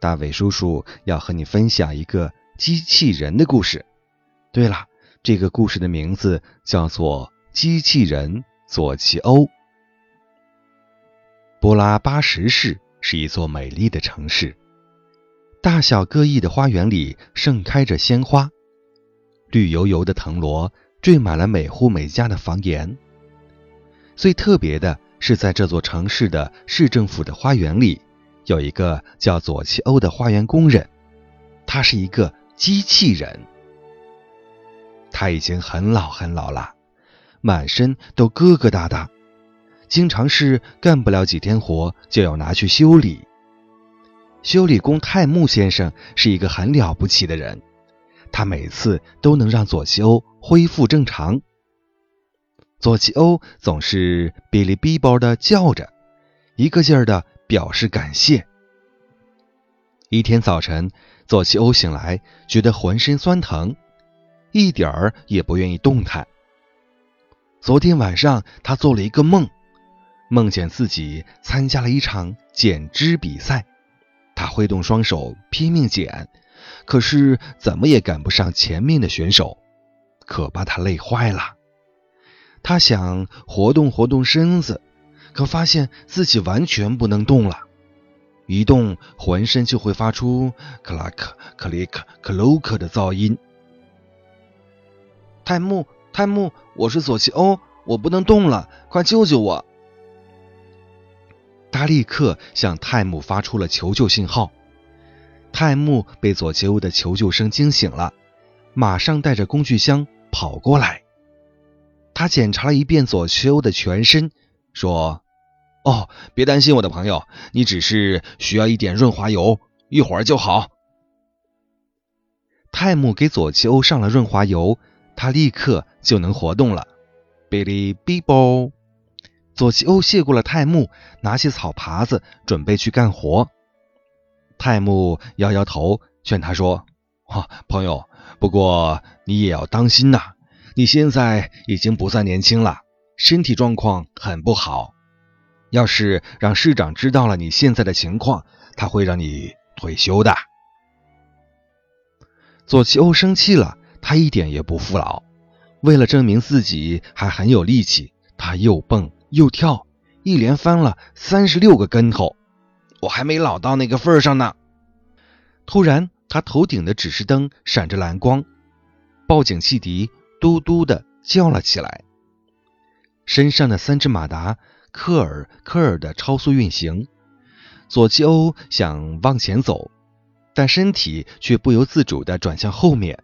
大伟叔叔要和你分享一个机器人的故事。对了，这个故事的名字叫做《机器人佐奇欧》。波拉巴什市是一座美丽的城市，大小各异的花园里盛开着鲜花，绿油油的藤萝缀满了每户每家的房檐。最特别的是，在这座城市的市政府的花园里，有一个叫佐奇欧的花园工人，他是一个机器人。他已经很老很老了，满身都疙疙瘩瘩。经常是干不了几天活，就要拿去修理。修理工泰木先生是一个很了不起的人，他每次都能让佐奇欧恢复正常。佐奇欧总是哔哩哔啵的叫着，一个劲儿的表示感谢。一天早晨，佐奇欧醒来，觉得浑身酸疼，一点儿也不愿意动弹。昨天晚上，他做了一个梦。梦见自己参加了一场剪枝比赛，他挥动双手拼命剪，可是怎么也赶不上前面的选手，可把他累坏了。他想活动活动身子，可发现自己完全不能动了，一动浑身就会发出克拉克、克里克、克鲁克的噪音。泰木，泰木，我是佐奇欧，我不能动了，快救救我！他立刻向泰姆发出了求救信号。泰姆被佐奇欧的求救声惊醒了，马上带着工具箱跑过来。他检查了一遍佐奇欧的全身，说：“哦，别担心，我的朋友，你只是需要一点润滑油，一会儿就好。”泰姆给佐奇欧上了润滑油，他立刻就能活动了。哔哩哔啵。佐奇欧谢过了泰木，拿起草耙子准备去干活。泰木摇摇头，劝他说：“哈，朋友，不过你也要当心呐！你现在已经不再年轻了，身体状况很不好。要是让市长知道了你现在的情况，他会让你退休的。”佐奇欧生气了，他一点也不服老。为了证明自己还很有力气，他又蹦。又跳，一连翻了三十六个跟头，我还没老到那个份上呢。突然，他头顶的指示灯闪着蓝光，报警汽笛嘟嘟的叫了起来。身上的三只马达科尔科尔的超速运行，佐基欧想往前走，但身体却不由自主的转向后面。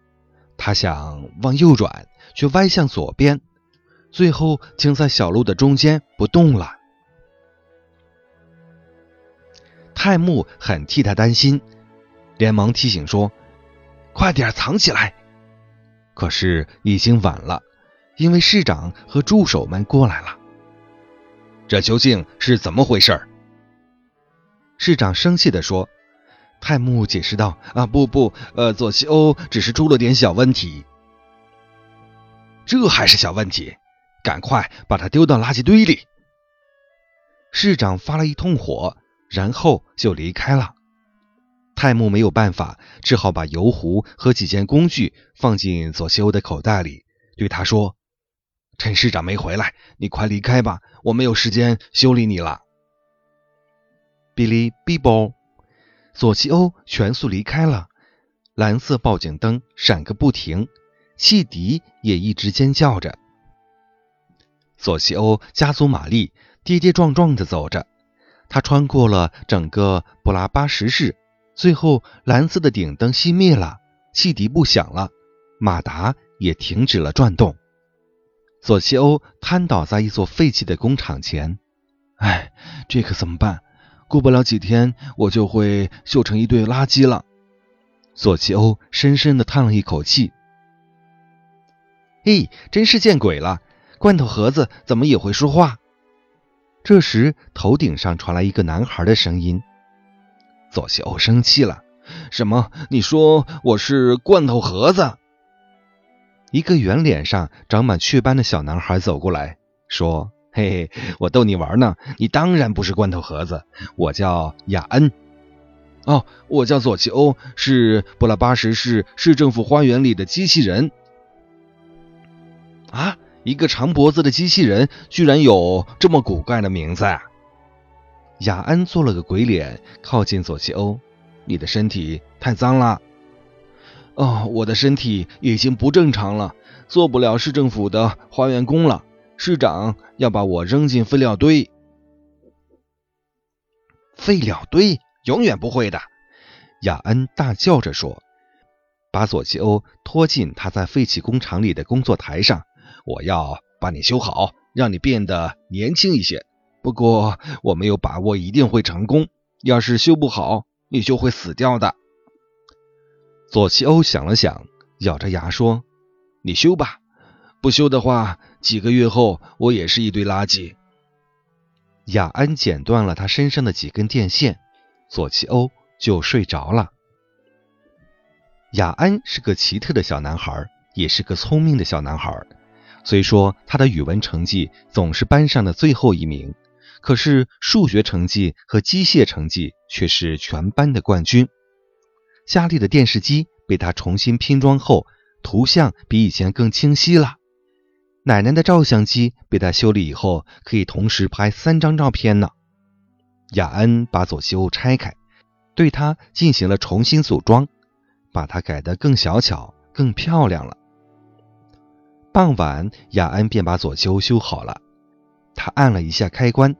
他想往右转，却歪向左边。最后，竟在小路的中间不动了。泰木很替他担心，连忙提醒说：“快点藏起来！”可是已经晚了，因为市长和助手们过来了。这究竟是怎么回事？市长生气地说。泰木解释道：“啊，不不，呃，佐西欧只是出了点小问题。这还是小问题。”赶快把它丢到垃圾堆里！市长发了一通火，然后就离开了。泰木没有办法，只好把油壶和几件工具放进佐西欧的口袋里，对他说：“趁市长没回来，你快离开吧，我没有时间修理你了。”哔哩哔啵，佐西欧全速离开了。蓝色报警灯闪个不停，汽笛也一直尖叫着。索西欧加足马力，跌跌撞撞地走着。他穿过了整个布拉巴什市，最后蓝色的顶灯熄灭了，汽笛不响了，马达也停止了转动。索西欧瘫倒在一座废弃的工厂前。哎，这可怎么办？过不了几天，我就会锈成一堆垃圾了。佐奇欧深深的叹了一口气。嘿，真是见鬼了！罐头盒子怎么也会说话？这时，头顶上传来一个男孩的声音。佐西欧生气了：“什么？你说我是罐头盒子？”一个圆脸上长满雀斑的小男孩走过来说：“嘿嘿，我逗你玩呢。你当然不是罐头盒子，我叫雅恩。哦，我叫佐奇欧，是布拉巴什市市政府花园里的机器人。啊，一个长脖子的机器人，居然有这么古怪的名字啊！”雅恩做了个鬼脸，靠近佐奇欧：“你的身体太脏了。”哦，我的身体已经不正常了，做不了市政府的花园工了。市长要把我扔进废料堆。废料堆永远不会的！雅恩大叫着说，把佐奇欧拖进他在废弃工厂里的工作台上。我要把你修好，让你变得年轻一些。不过我没有把握一定会成功。要是修不好，你就会死掉的。佐奇欧想了想，咬着牙说：“你修吧，不修的话，几个月后我也是一堆垃圾。”雅安剪断了他身上的几根电线，佐奇欧就睡着了。雅安是个奇特的小男孩，也是个聪明的小男孩。虽说他的语文成绩总是班上的最后一名，可是数学成绩和机械成绩却是全班的冠军。家里的电视机被他重新拼装后，图像比以前更清晰了。奶奶的照相机被他修理以后，可以同时拍三张照片呢。雅恩把左西欧拆开，对他进行了重新组装，把它改得更小巧、更漂亮了。傍晚，雅恩便把左西欧修好了。他按了一下开关，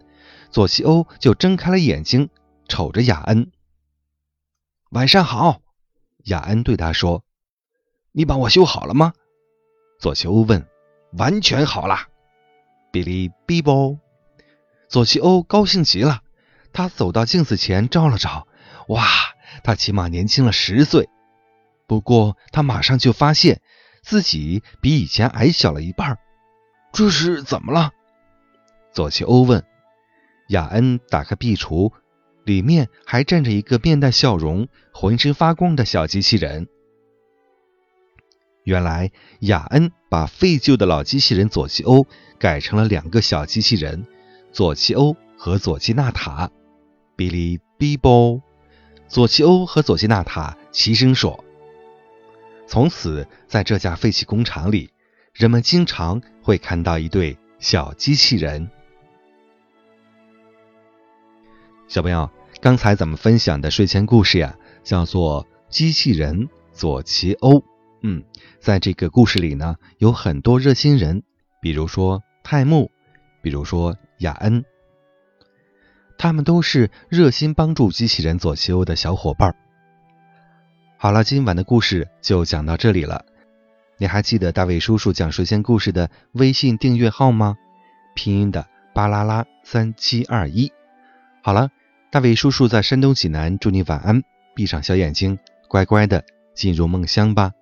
左西欧就睁开了眼睛，瞅着雅恩。晚上好，雅恩对他说：“你把我修好了吗？”左奇欧问。“完全好了。”哔哩哔啵，左奇欧高兴极了。他走到镜子前照了照，哇，他起码年轻了十岁。不过他马上就发现自己比以前矮小了一半。这是怎么了？左奇欧问。雅恩打开壁橱。里面还站着一个面带笑容、浑身发光的小机器人。原来雅恩把废旧的老机器人佐奇欧改成了两个小机器人——佐奇欧和佐基纳塔。哔哩哔啵，佐奇欧和佐基纳塔齐声说：“从此，在这家废弃工厂里，人们经常会看到一对小机器人。”小朋友，刚才咱们分享的睡前故事呀，叫做《机器人佐奇欧》。嗯，在这个故事里呢，有很多热心人，比如说泰木，比如说雅恩，他们都是热心帮助机器人佐奇欧的小伙伴。好了，今晚的故事就讲到这里了。你还记得大卫叔叔讲睡前故事的微信订阅号吗？拼音的巴啦啦三七二一。好了。大伟叔叔在山东济南，祝你晚安，闭上小眼睛，乖乖的进入梦乡吧。